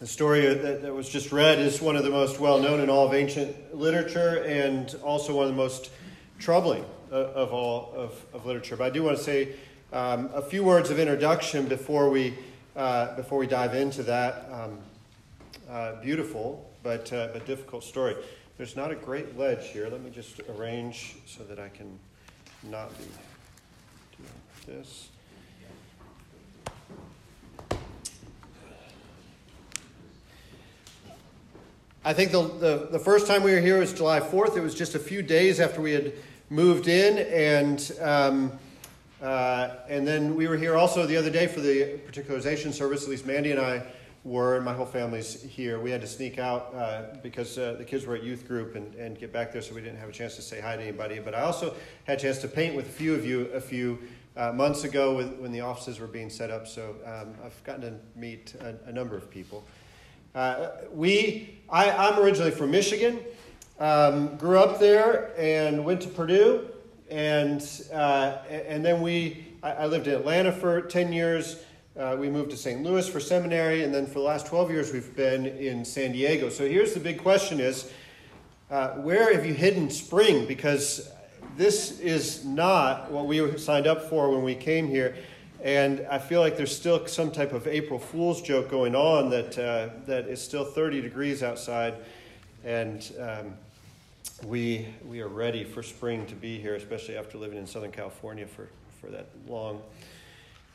The story that, that was just read is one of the most well known in all of ancient literature and also one of the most troubling of all of, of literature. But I do want to say um, a few words of introduction before we, uh, before we dive into that um, uh, beautiful but, uh, but difficult story. There's not a great ledge here. Let me just arrange so that I can not be doing this. I think the, the, the, first time we were here was July 4th. It was just a few days after we had moved in. And, um, uh, and then we were here also the other day for the particularization service. At least Mandy and I were, and my whole family's here. We had to sneak out uh, because uh, the kids were at youth group and, and get back there, so we didn't have a chance to say hi to anybody. But I also had a chance to paint with a few of you a few uh, months ago with, when the offices were being set up. So um, I've gotten to meet a, a number of people. Uh, we, I, I'm originally from Michigan, um, grew up there, and went to Purdue, and uh, and then we, I, I, lived in Atlanta for ten years. Uh, we moved to St. Louis for seminary, and then for the last twelve years we've been in San Diego. So here's the big question: Is uh, where have you hidden spring? Because this is not what we signed up for when we came here. And I feel like there's still some type of April Fool's joke going on that, uh, that it's still 30 degrees outside. And um, we, we are ready for spring to be here, especially after living in Southern California for, for that long.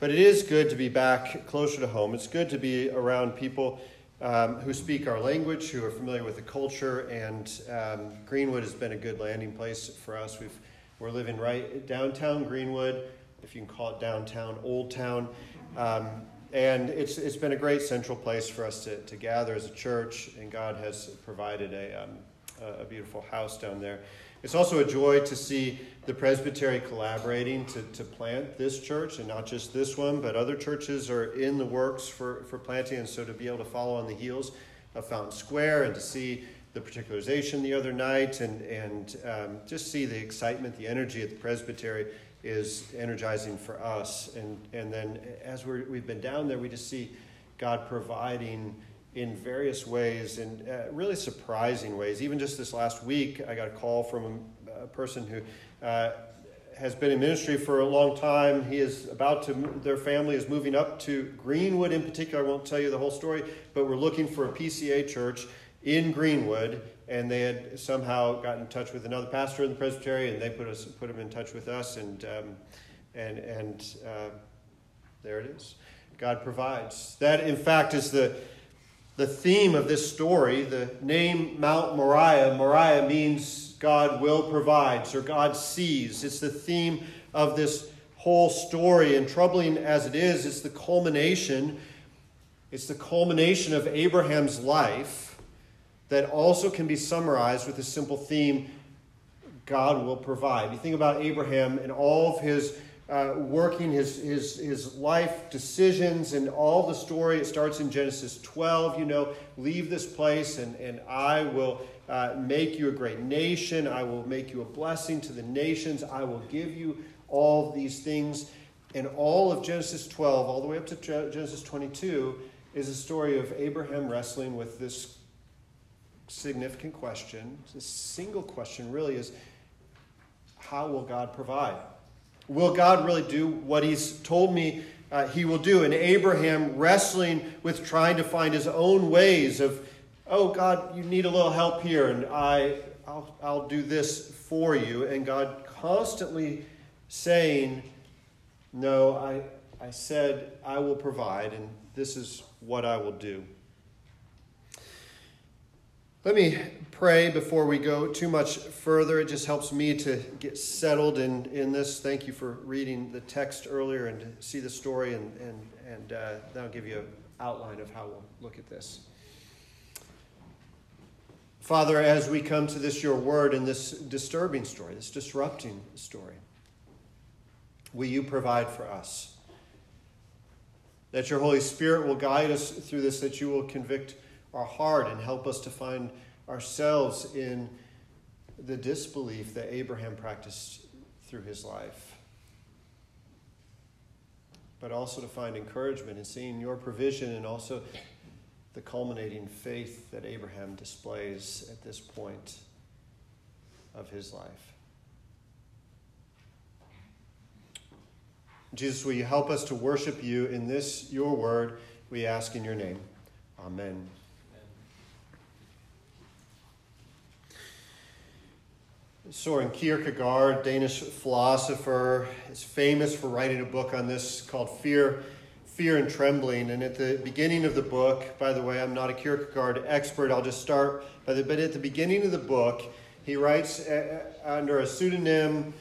But it is good to be back closer to home. It's good to be around people um, who speak our language, who are familiar with the culture. And um, Greenwood has been a good landing place for us. We've, we're living right downtown Greenwood if you can call it downtown, Old Town. Um, and it's, it's been a great central place for us to, to gather as a church, and God has provided a, um, a beautiful house down there. It's also a joy to see the presbytery collaborating to, to plant this church, and not just this one, but other churches are in the works for, for planting, and so to be able to follow on the heels of Fountain Square and to see the particularization the other night and, and um, just see the excitement, the energy at the presbytery is energizing for us. And, and then as we we've been down there, we just see God providing in various ways, in uh, really surprising ways. Even just this last week, I got a call from a, a person who uh, has been in ministry for a long time. He is about to, their family is moving up to Greenwood in particular. I won't tell you the whole story, but we're looking for a PCA church in Greenwood and they had somehow got in touch with another pastor in the presbytery, and they put us put him in touch with us, and um, and and uh, there it is. God provides. That, in fact, is the the theme of this story. The name Mount Moriah. Moriah means God will provide, or God sees. It's the theme of this whole story, and troubling as it is, it's the culmination. It's the culmination of Abraham's life that also can be summarized with a simple theme God will provide. You think about Abraham and all of his uh, working, his, his, his life decisions, and all the story. It starts in Genesis 12, you know, leave this place and, and I will uh, make you a great nation. I will make you a blessing to the nations. I will give you all these things. And all of Genesis 12, all the way up to Genesis 22, is a story of Abraham wrestling with this significant question, the single question really is how will God provide? Will God really do what He's told me uh, He will do? And Abraham wrestling with trying to find his own ways of, oh, God, you need a little help here, and I, I'll, I'll do this for you. And God constantly saying, no, I, I said I will provide, and this is what I will do. Let me pray before we go too much further. It just helps me to get settled in, in this. Thank you for reading the text earlier and see the story, and, and, and uh, that'll give you an outline of how we'll look at this. Father, as we come to this, your word, in this disturbing story, this disrupting story, will you provide for us? That your Holy Spirit will guide us through this, that you will convict our heart and help us to find ourselves in the disbelief that Abraham practiced through his life. But also to find encouragement in seeing your provision and also the culminating faith that Abraham displays at this point of his life. Jesus, will you help us to worship you in this, your word? We ask in your name. Amen. Soren Kierkegaard, Danish philosopher, is famous for writing a book on this called Fear, Fear and Trembling. And at the beginning of the book, by the way, I'm not a Kierkegaard expert. I'll just start by the. But at the beginning of the book, he writes uh, uh, under a pseudonym,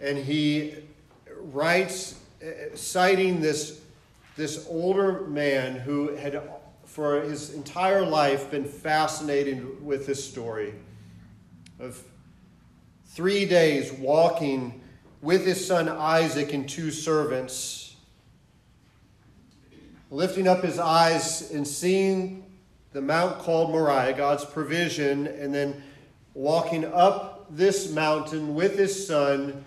and he writes uh, citing this this older man who had for his entire life been fascinated with this story of three days walking with his son Isaac and two servants, lifting up his eyes and seeing the mount called Moriah, God's provision, and then walking up this mountain with his son,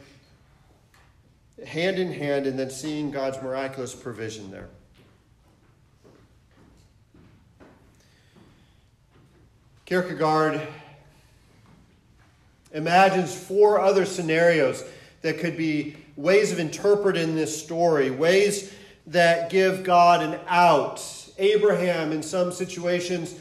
hand in hand, and then seeing God's miraculous provision there. Kierkegaard imagines four other scenarios that could be ways of interpreting this story, ways that give God an out. Abraham, in some situations,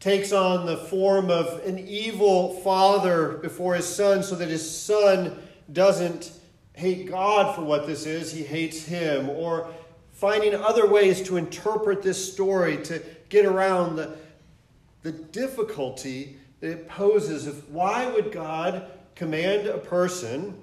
takes on the form of an evil father before his son so that his son doesn't hate God for what this is, he hates him. Or finding other ways to interpret this story to get around the, the difficulty it poses of why would God command a person,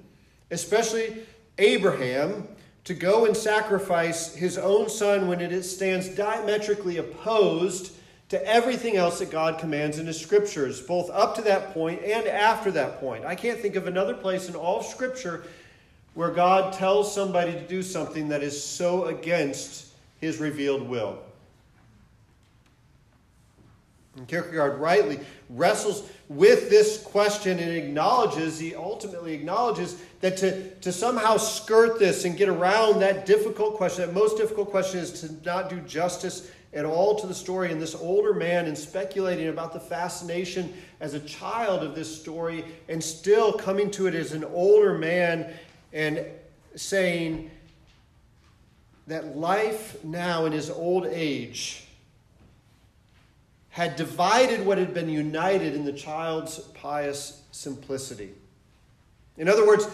especially Abraham, to go and sacrifice his own son when it stands diametrically opposed to everything else that God commands in his scriptures, both up to that point and after that point. I can't think of another place in all of scripture where God tells somebody to do something that is so against his revealed will. And Kierkegaard rightly wrestles with this question and acknowledges, he ultimately acknowledges that to, to somehow skirt this and get around that difficult question, that most difficult question is to not do justice at all to the story. And this older man, and speculating about the fascination as a child of this story, and still coming to it as an older man and saying that life now in his old age had divided what had been united in the child's pious simplicity. In other words,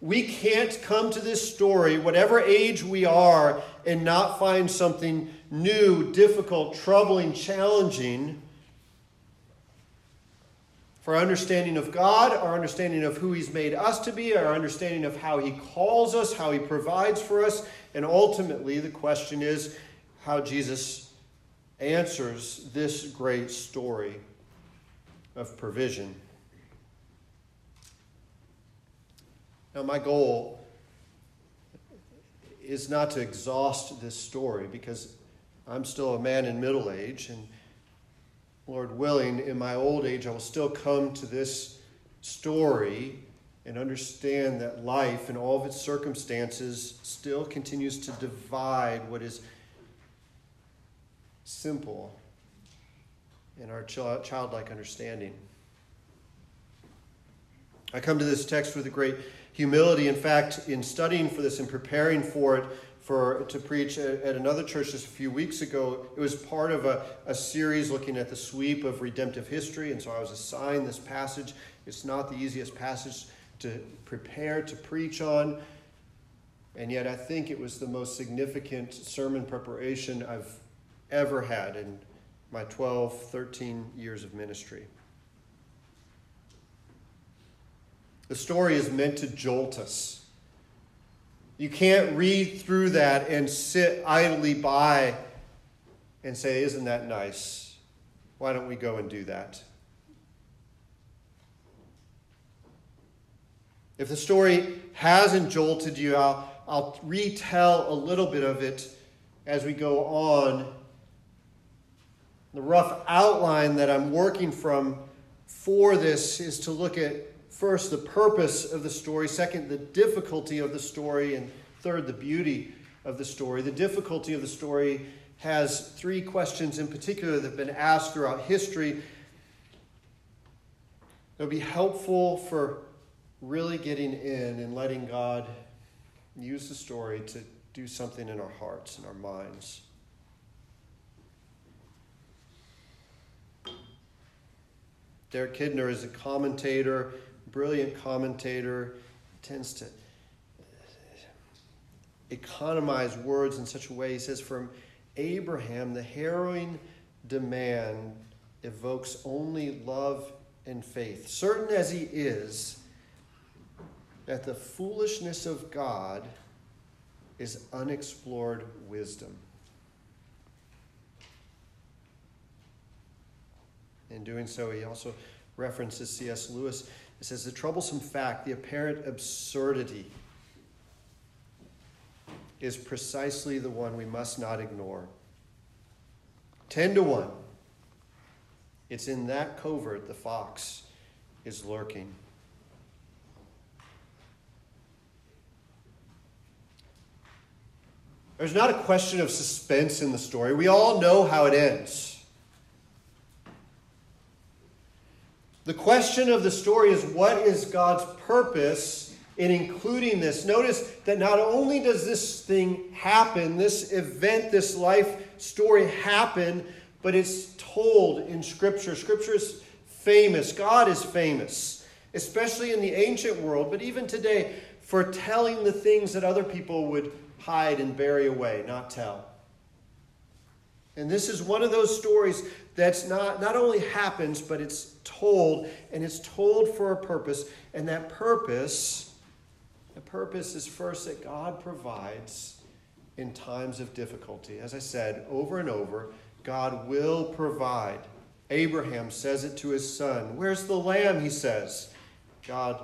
we can't come to this story, whatever age we are, and not find something new, difficult, troubling, challenging for our understanding of God, our understanding of who He's made us to be, our understanding of how He calls us, how He provides for us, and ultimately the question is how Jesus answers this great story of provision. Now, my goal is not to exhaust this story because I'm still a man in middle age, and Lord willing, in my old age, I will still come to this story and understand that life and all of its circumstances still continues to divide what is simple in our childlike understanding. I come to this text with a great humility. In fact, in studying for this and preparing for it, for to preach at, another church just a few weeks ago, it was part of a, a series looking at the sweep of redemptive history, and so I was assigned this passage. It's not the easiest passage to prepare to preach on, and yet I think it was the most significant sermon preparation I've ever had in my 12, 13 years of ministry. The story is meant to jolt us. You can't read through that and sit idly by and say, Isn't that nice? Why don't we go and do that? If the story hasn't jolted you, I'll, I'll retell a little bit of it as we go on the rough outline that I'm working from for this is to look at first the purpose of the story, second, the difficulty of the story, and third, the beauty of the story. The difficulty of the story has three questions in particular that have been asked throughout history. It'll be helpful for really getting in and letting God use the story to do something in our hearts and our minds. Derek Kidner is a commentator, brilliant commentator, tends to economize words in such a way. He says, From Abraham, the harrowing demand evokes only love and faith. Certain as he is that the foolishness of God is unexplored wisdom. In doing so, he also references C.S. Lewis. He says, The troublesome fact, the apparent absurdity, is precisely the one we must not ignore. Ten to one. It's in that covert the fox is lurking. There's not a question of suspense in the story. We all know how it ends. The question of the story is what is God's purpose in including this? Notice that not only does this thing happen, this event, this life story happen, but it's told in Scripture. Scripture is famous, God is famous, especially in the ancient world, but even today, for telling the things that other people would hide and bury away, not tell. And this is one of those stories that's not, not only happens, but it's told, and it's told for a purpose. And that purpose, the purpose is first that God provides in times of difficulty. As I said over and over, God will provide. Abraham says it to his son. Where's the lamb? He says. God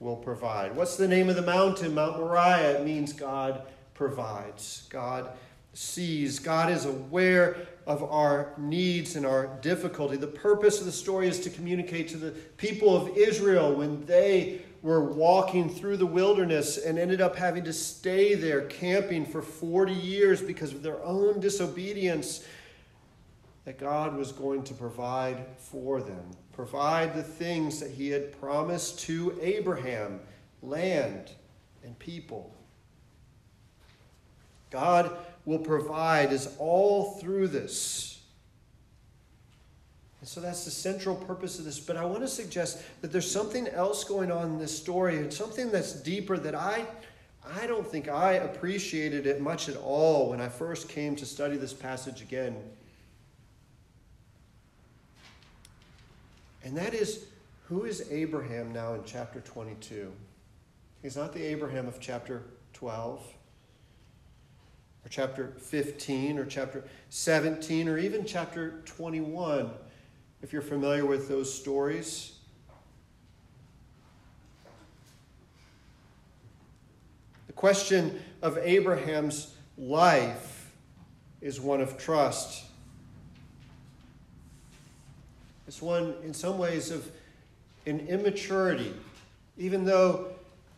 will provide. What's the name of the mountain? Mount Moriah. It means God provides. God sees. God is aware of our needs and our difficulty. The purpose of the story is to communicate to the people of Israel when they were walking through the wilderness and ended up having to stay there camping for 40 years because of their own disobedience that God was going to provide for them, provide the things that he had promised to Abraham land and people. God will provide is all through this. And so that's the central purpose of this. But I want to suggest that there's something else going on in this story, and something that's deeper that I, I don't think I appreciated it much at all when I first came to study this passage again. And that is who is Abraham now in chapter 22? He's not the Abraham of chapter 12 or chapter 15 or chapter 17 or even chapter 21, if you're familiar with those stories. The question of Abraham's life is one of trust. It's one, in some ways, of an immaturity, even though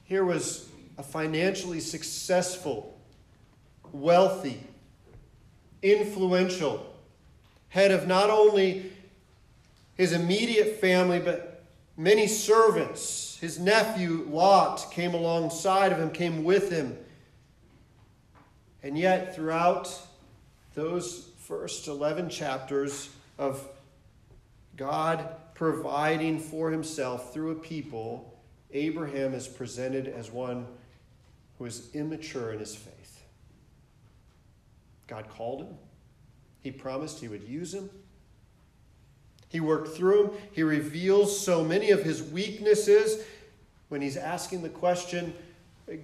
here was a financially successful wealthy, influential, head of not only his immediate family, but many servants. His nephew Lot came alongside of him, came with him. And yet, throughout those first 11 chapters of God providing for himself through a people, Abraham is presented as one who is immature in his faith. God called him. He promised he would use him. He worked through him. He reveals so many of his weaknesses when he's asking the question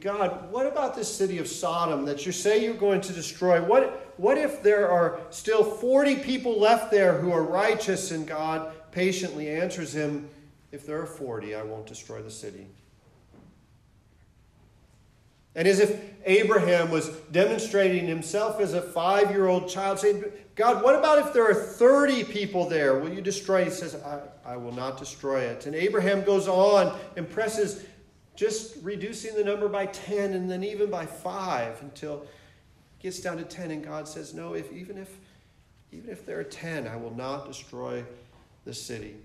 God, what about this city of Sodom that you say you're going to destroy? What, what if there are still 40 people left there who are righteous? And God patiently answers him, If there are 40, I won't destroy the city. And as if Abraham was demonstrating himself as a five year old child, saying, God, what about if there are 30 people there? Will you destroy it? He says, I, I will not destroy it. And Abraham goes on and presses, just reducing the number by 10 and then even by 5 until gets down to 10 and God says, "No, if even if even if there are 10, I will not destroy the city."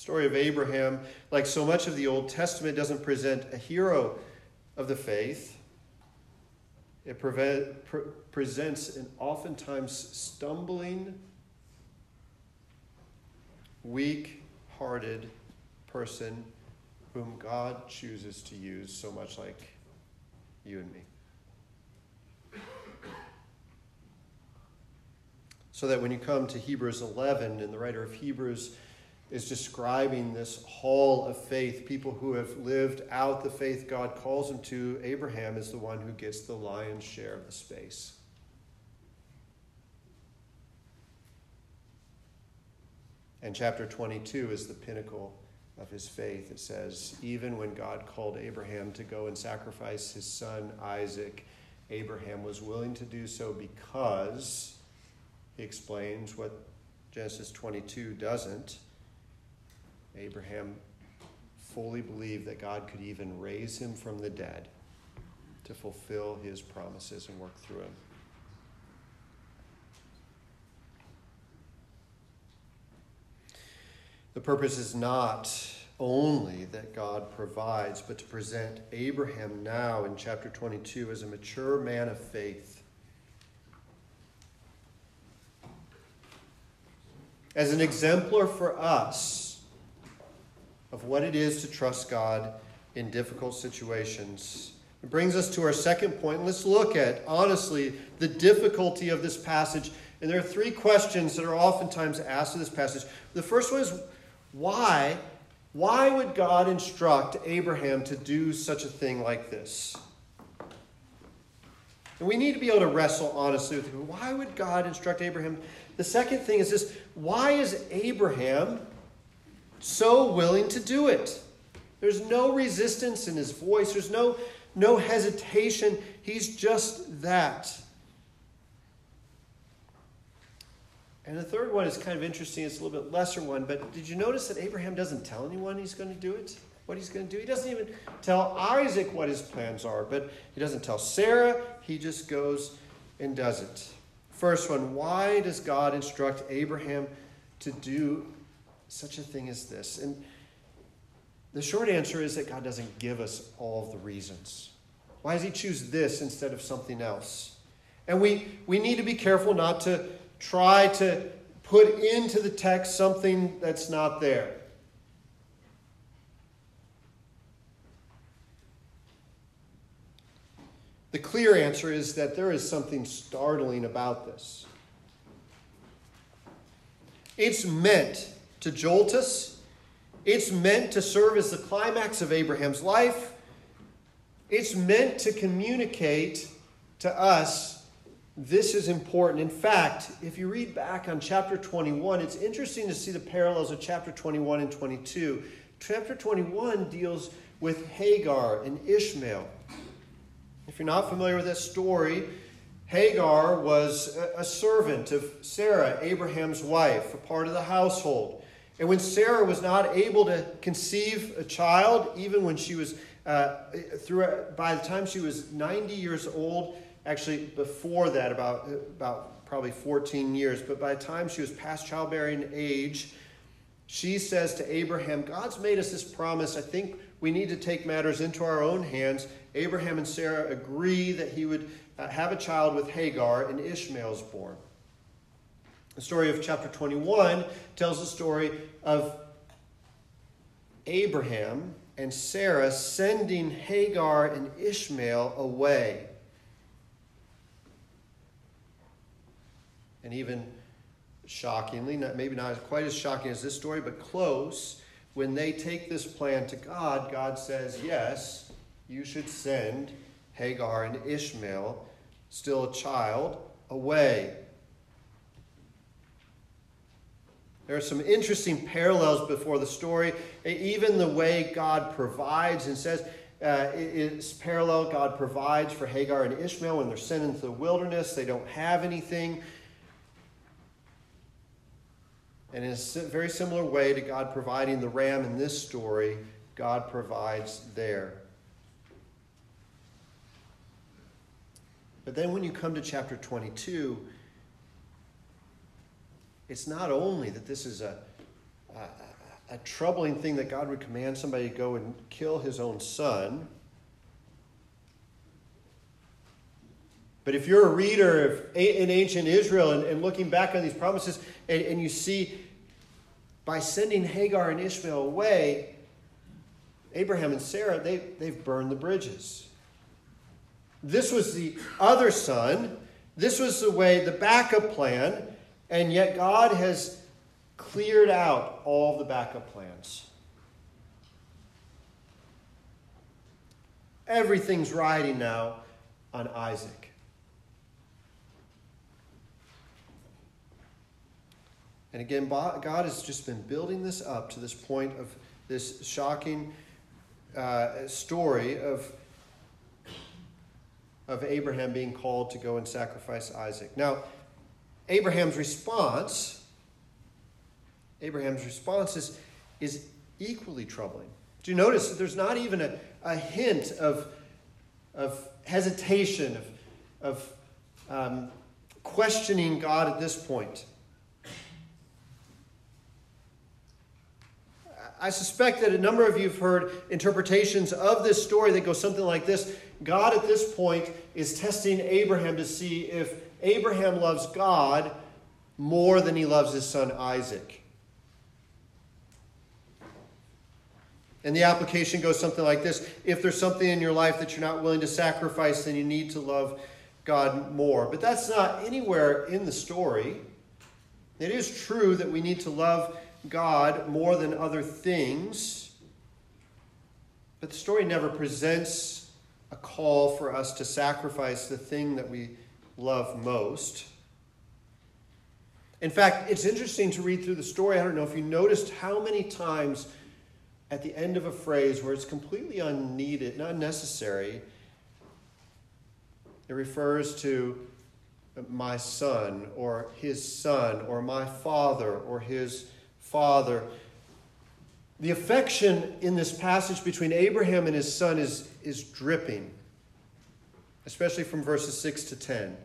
Story of Abraham, like so much of the Old Testament, doesn't present a hero of the faith. It prevent, pre- presents an oftentimes stumbling, weak hearted person whom God chooses to use so much like you and me. So that when you come to Hebrews 11, and the writer of Hebrews is describing this hall of faith, people who have lived out the faith God calls them to, Abraham is the one who gets the lion's share of the space. And chapter 22 is the pinnacle of his faith. It says, even when God called Abraham to go and sacrifice his son Isaac, Abraham was willing to do so because, he explains what Genesis 22 doesn't. Abraham fully believed that God could even raise him from the dead to fulfill his promises and work through him. The purpose is not only that God provides, but to present Abraham now in chapter 22 as a mature man of faith. As an exemplar for us of what it is to trust God in difficult situations. It brings us to our second point. Let's look at, honestly, the difficulty of this passage. And there are three questions that are oftentimes asked of this passage. The first one is why? Why would God instruct Abraham to do such a thing like this? And we need to be able to wrestle honestly with. Why would God instruct Abraham? The second thing is this why is Abraham so willing to do it? There's no resistance in his voice, there's no, no hesitation. He's just that. And the third one is kind of interesting. It's a little bit lesser one, but did you notice that Abraham doesn't tell anyone he's going to do it? What he's going to do? He doesn't even tell Isaac what his plans are, but he doesn't tell Sarah. He just goes and does it. First one why does God instruct Abraham to do such a thing as this? And the short answer is that God doesn't give us all the reasons. Why does he choose this instead of something else? And we, we need to be careful not to try to put into the text something that's not there. The clear answer is that there is something startling about this. It's meant to jolt us, it's meant to serve as the climax of Abraham's life, it's meant to communicate to us this is important. In fact, if you read back on chapter 21, it's interesting to see the parallels of chapter 21 and 22. Chapter 21 deals with Hagar and Ishmael. If you're not familiar with that story, Hagar was a servant of Sarah, Abraham's wife, a part of the household. And when Sarah was not able to conceive a child, even when she was, uh, through, by the time she was 90 years old, actually before that, about, about probably 14 years, but by the time she was past childbearing age, she says to Abraham, God's made us this promise. I think we need to take matters into our own hands. Abraham and Sarah agree that he would uh, have a child with Hagar, and Ishmael is born. The story of chapter 21 tells the story of Abraham and Sarah sending Hagar and Ishmael away. and even shockingly, not, maybe not quite as shocking as this story, but close, when they take this plan to God, God says, Yes, you should send Hagar and Ishmael, still a child, away. There are some interesting parallels before the story. Even the way God provides and says, uh, it's parallel. God provides for Hagar and Ishmael when they're sent into the wilderness. They don't have anything. And in a very similar way to God providing the ram in this story, God provides there. But then when you come to chapter 22, it's not only that this is a, a, a, troubling thing that God would command somebody to go and kill his own son. But if you're a reader of, in ancient Israel and, and looking back on these promises, and, and you see by sending Hagar and Ishmael away, Abraham and Sarah, they, they've burned the bridges. This was the other son. This was the way, the backup plan, and yet God has cleared out all the backup plans. Everything's riding now on Isaac. And again, God has just been building this up to this point of this shocking uh, story of, of Abraham being called to go and sacrifice Isaac. Now, Abraham's response, Abraham's response is, is equally troubling. Do you notice that there's not even a, a hint of, of hesitation, of, of um, questioning God at this point? I suspect that a number of you have heard interpretations of this story that go something like this God at this point is testing Abraham to see if Abraham loves God more than he loves his son Isaac. And the application goes something like this If there's something in your life that you're not willing to sacrifice, then you need to love God more. But that's not anywhere in the story. It is true that we need to love God more than other things. But the story never presents a call for us to sacrifice the thing that we love most. In fact, it's interesting to read through the story. I don't know if you noticed how many times at the end of a phrase where it's completely unneeded, not necessary, it refers to my son or his son or my father or his father. The affection in this passage between Abraham and his son is, is dripping, especially from verses 6 to 10.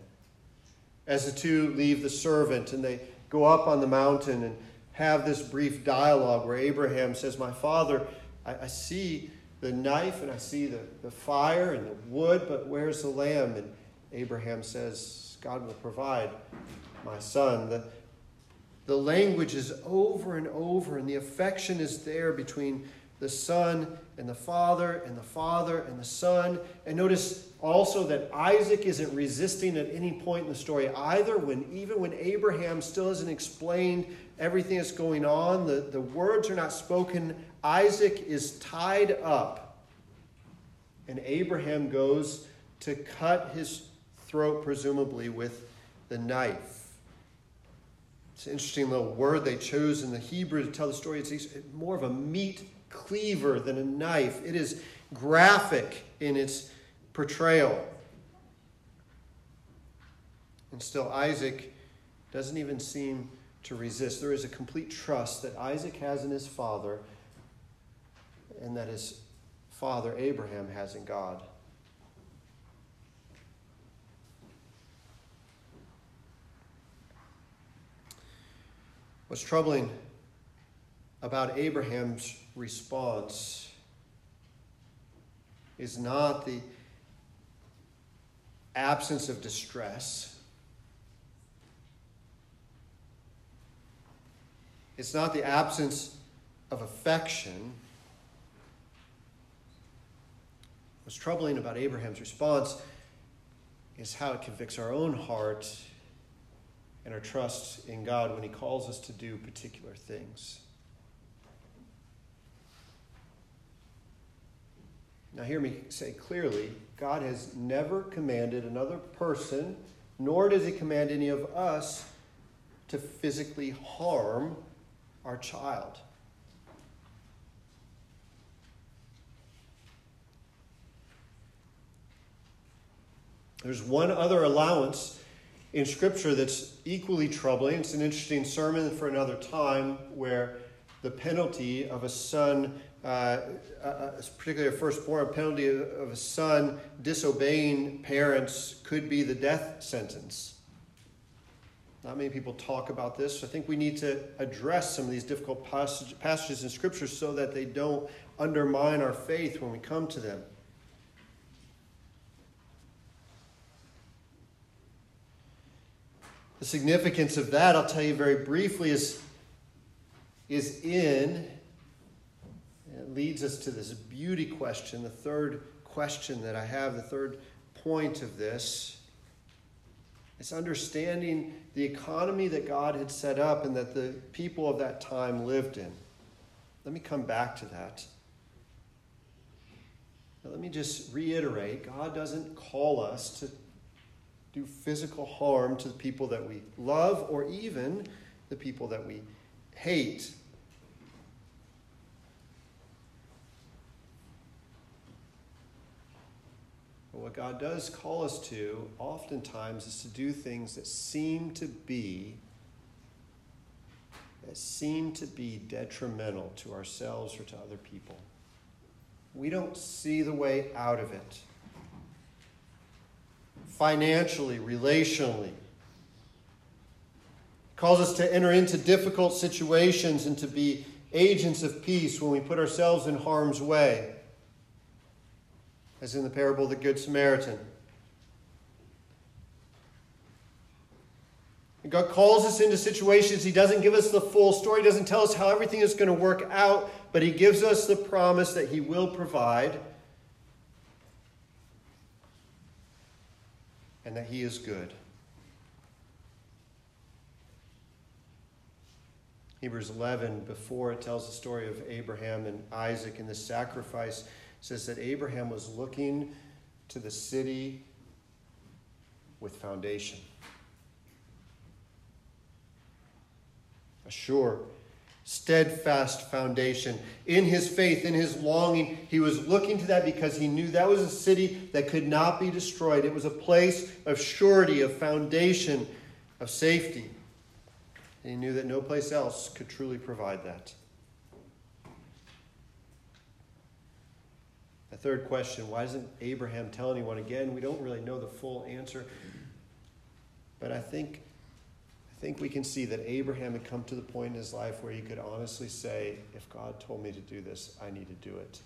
As the two leave the servant and they go up on the mountain and have this brief dialogue where Abraham says, My father, I, I see the knife and I see the, the fire and the wood, but where's the lamb? And Abraham says, God will provide, my son. The, the language is over and over, and the affection is there between the Son and the Father, and the Father and the Son. And notice also that Isaac isn't resisting at any point in the story either, when even when Abraham still hasn't explained everything that's going on, the, the words are not spoken. Isaac is tied up, and Abraham goes to cut his throat, presumably with the knife. It's an interesting little word they chose in the Hebrew to tell the story. It's more of a meat cleaver than a knife. It is graphic in its portrayal. And still, Isaac doesn't even seem to resist. There is a complete trust that Isaac has in his father and that his father Abraham has in God. What's troubling about Abraham's response is not the absence of distress. It's not the absence of affection. What's troubling about Abraham's response is how it convicts our own heart and our trust in God when He calls us to do particular things. Now, hear me say clearly God has never commanded another person, nor does He command any of us to physically harm our child. There's one other allowance in Scripture that's equally troubling. It's an interesting sermon for another time where the penalty of a son, uh, uh, uh particularly a firstborn, penalty of a son disobeying parents could be the death sentence. Not many people talk about this. I think we need to address some of these difficult passage, passages in Scripture so that they don't undermine our faith when we come to them. The significance of that, I'll tell you very briefly, is, is in, leads us to this beauty question, the third question that I have, the third point of this. It's understanding the economy that God had set up and that the people of that time lived in. Let me come back to that. Now, let me just reiterate God doesn't call us to do physical harm to the people that we love or even the people that we hate. But what God does call us to, oftentimes, is to do things that seem to be that seem to be detrimental to ourselves or to other people. We don't see the way out of it financially, relationally. Calls us to enter into difficult situations and to be agents of peace when we put ourselves in harm's way, as in the parable of the Good Samaritan. God calls us into situations. He doesn't give us the full story, He doesn't tell us how everything is going to work out, but He gives us the promise that He will provide and that He is good. Hebrews 11, before it tells the story of Abraham and Isaac and the sacrifice, says that Abraham was looking to the city with foundation. A sure steadfast foundation. In his faith, in his longing, he was looking to that because he knew that was a city that could not be destroyed. It was a place of surety, of foundation, of safety. And he knew that no place else could truly provide that. A third question why doesn't Abraham tell anyone again? We don't really know the full answer. But I think I think we can see that Abraham had come to the point in his life where he could honestly say, if God told me to do this, I need to do it.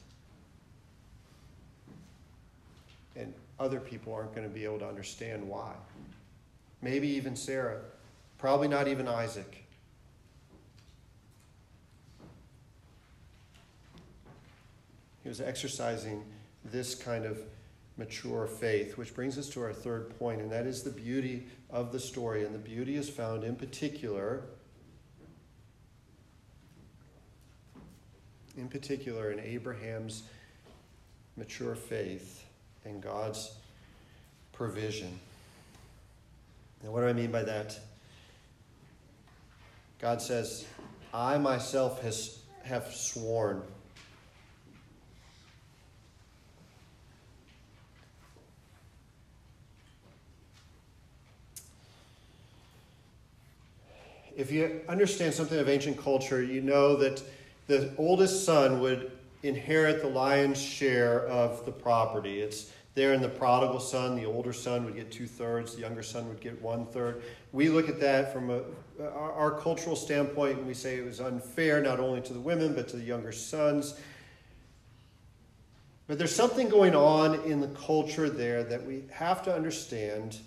And other people aren't going to be able to understand why. Maybe even Sarah, probably not even Isaac. He was exercising this kind of mature faith, which brings us to our third point, and that is the beauty of the story. And the beauty is found in particular, in particular, in Abraham's mature faith and God's provision. And what do I mean by that? God says, I myself has, have sworn. If you understand something of ancient culture, you know that the oldest son would inherit the lion's share of the property. It's there in the prodigal son. The older son would get two thirds, the younger son would get one third. We look at that from a, our, our cultural standpoint and we say it was unfair not only to the women but to the younger sons. But there's something going on in the culture there that we have to understand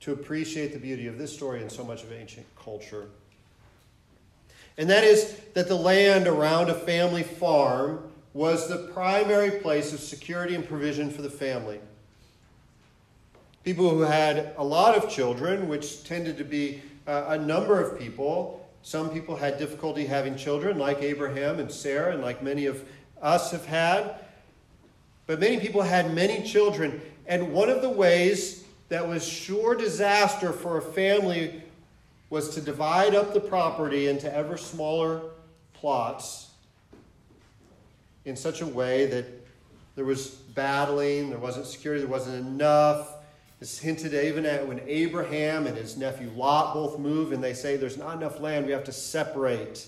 to appreciate the beauty of this story and so much of ancient culture. And that is that the land around a family farm was the primary place of security and provision for the family. People who had a lot of children, which tended to be uh, a number of people, some people had difficulty having children, like Abraham and Sarah, and like many of us have had. But many people had many children. And one of the ways that was sure disaster for a family was to divide up the property into ever smaller plots in such a way that there was battling, there wasn't security, there wasn't enough. It's hinted even at when Abraham and his nephew Lot both move and they say there's not enough land, we have to separate.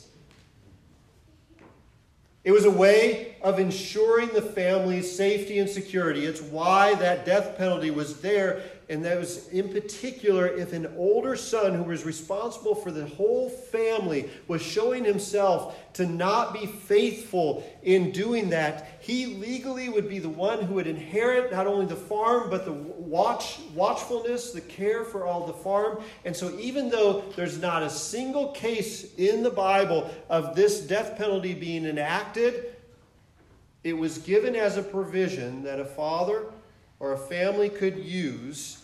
It was a way of ensuring the family's safety and security. It's why that death penalty was there. And that was in particular if an older son who was responsible for the whole family was showing himself to not be faithful in doing that, he legally would be the one who would inherit not only the farm, but the watch, watchfulness, the care for all the farm. And so, even though there's not a single case in the Bible of this death penalty being enacted, it was given as a provision that a father or a family could use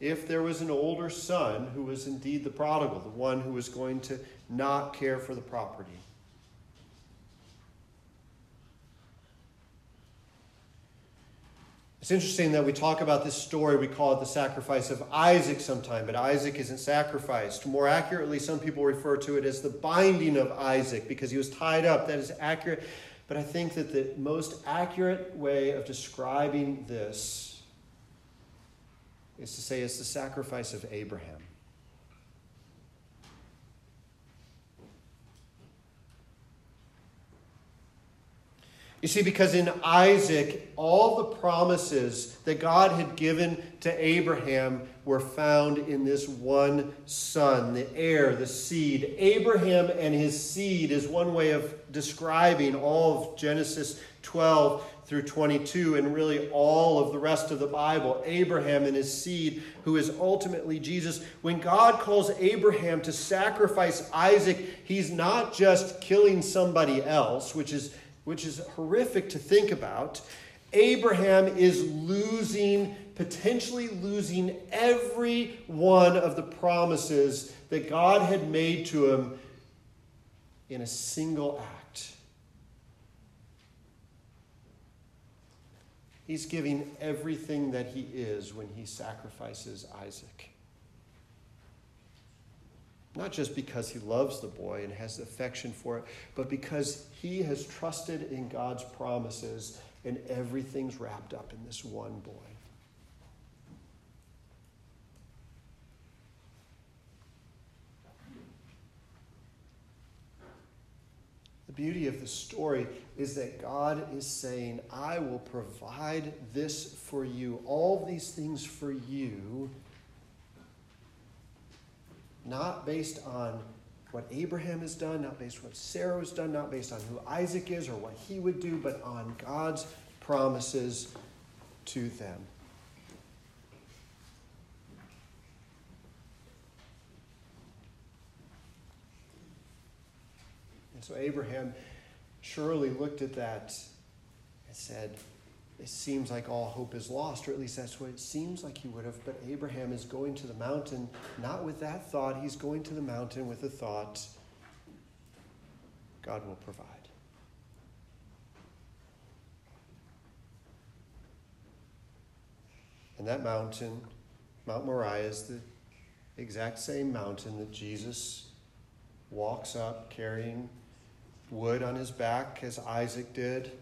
if there was an older son who was indeed the prodigal, the one who was going to not care for the property. It's interesting that we talk about this story, we call it the sacrifice of Isaac sometime, but Isaac isn't sacrificed. More accurately, some people refer to it as the binding of Isaac because he was tied up. That is accurate. But I think that the most accurate way of describing this is to say it's the sacrifice of Abraham. You see, because in Isaac, all the promises that God had given to Abraham were found in this one son, the heir, the seed. Abraham and his seed is one way of describing all of Genesis 12 through 22 and really all of the rest of the Bible. Abraham and his seed, who is ultimately Jesus. When God calls Abraham to sacrifice Isaac, he's not just killing somebody else, which is, which is horrific to think about. Abraham is losing, potentially losing every one of the promises that God had made to him in a single act. He's giving everything that he is when he sacrifices Isaac. Not just because he loves the boy and has affection for it, but because he has trusted in God's promises and everything's wrapped up in this one boy. The beauty of the story is that God is saying, I will provide this for you, all these things for you, not based on what Abraham has done, not based on what Sarah has done, not based on who Isaac is or what he would do, but on God's promises to them. And so Abraham surely looked at that and said, It seems like all hope is lost, or at least that's what it seems like he would have. But Abraham is going to the mountain not with that thought, he's going to the mountain with the thought, God will provide. And that mountain, Mount Moriah, is the exact same mountain that Jesus walks up carrying wood on his back as Isaac did.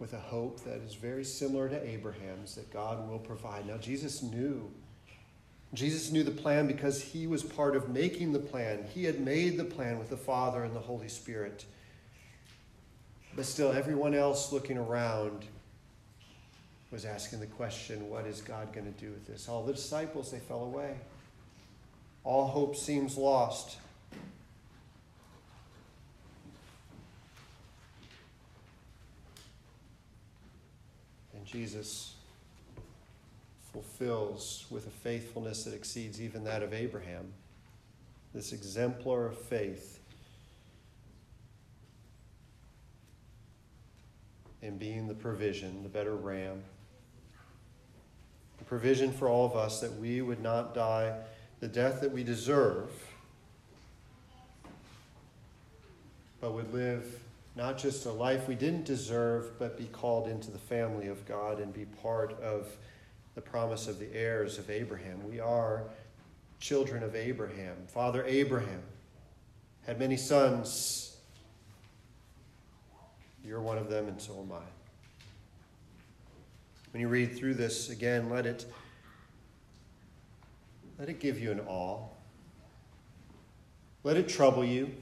With a hope that is very similar to Abraham's that God will provide. Now, Jesus knew. Jesus knew the plan because he was part of making the plan. He had made the plan with the Father and the Holy Spirit. But still, everyone else looking around was asking the question what is God going to do with this? All the disciples, they fell away all hope seems lost. Jesus fulfills with a faithfulness that exceeds even that of Abraham this exemplar of faith in being the provision, the better ram, the provision for all of us that we would not die the death that we deserve, but would live not just a life we didn't deserve, but be called into the family of God and be part of the promise of the heirs of Abraham. We are children of Abraham. Father Abraham had many sons. You're one of them, and so am I. When you read through this again, let it let it give you an awe. Let it trouble you.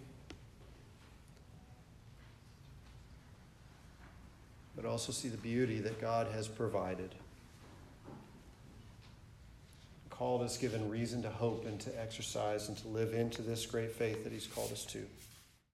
But also see the beauty that God has provided. Called us, given reason to hope and to exercise and to live into this great faith that He's called us to.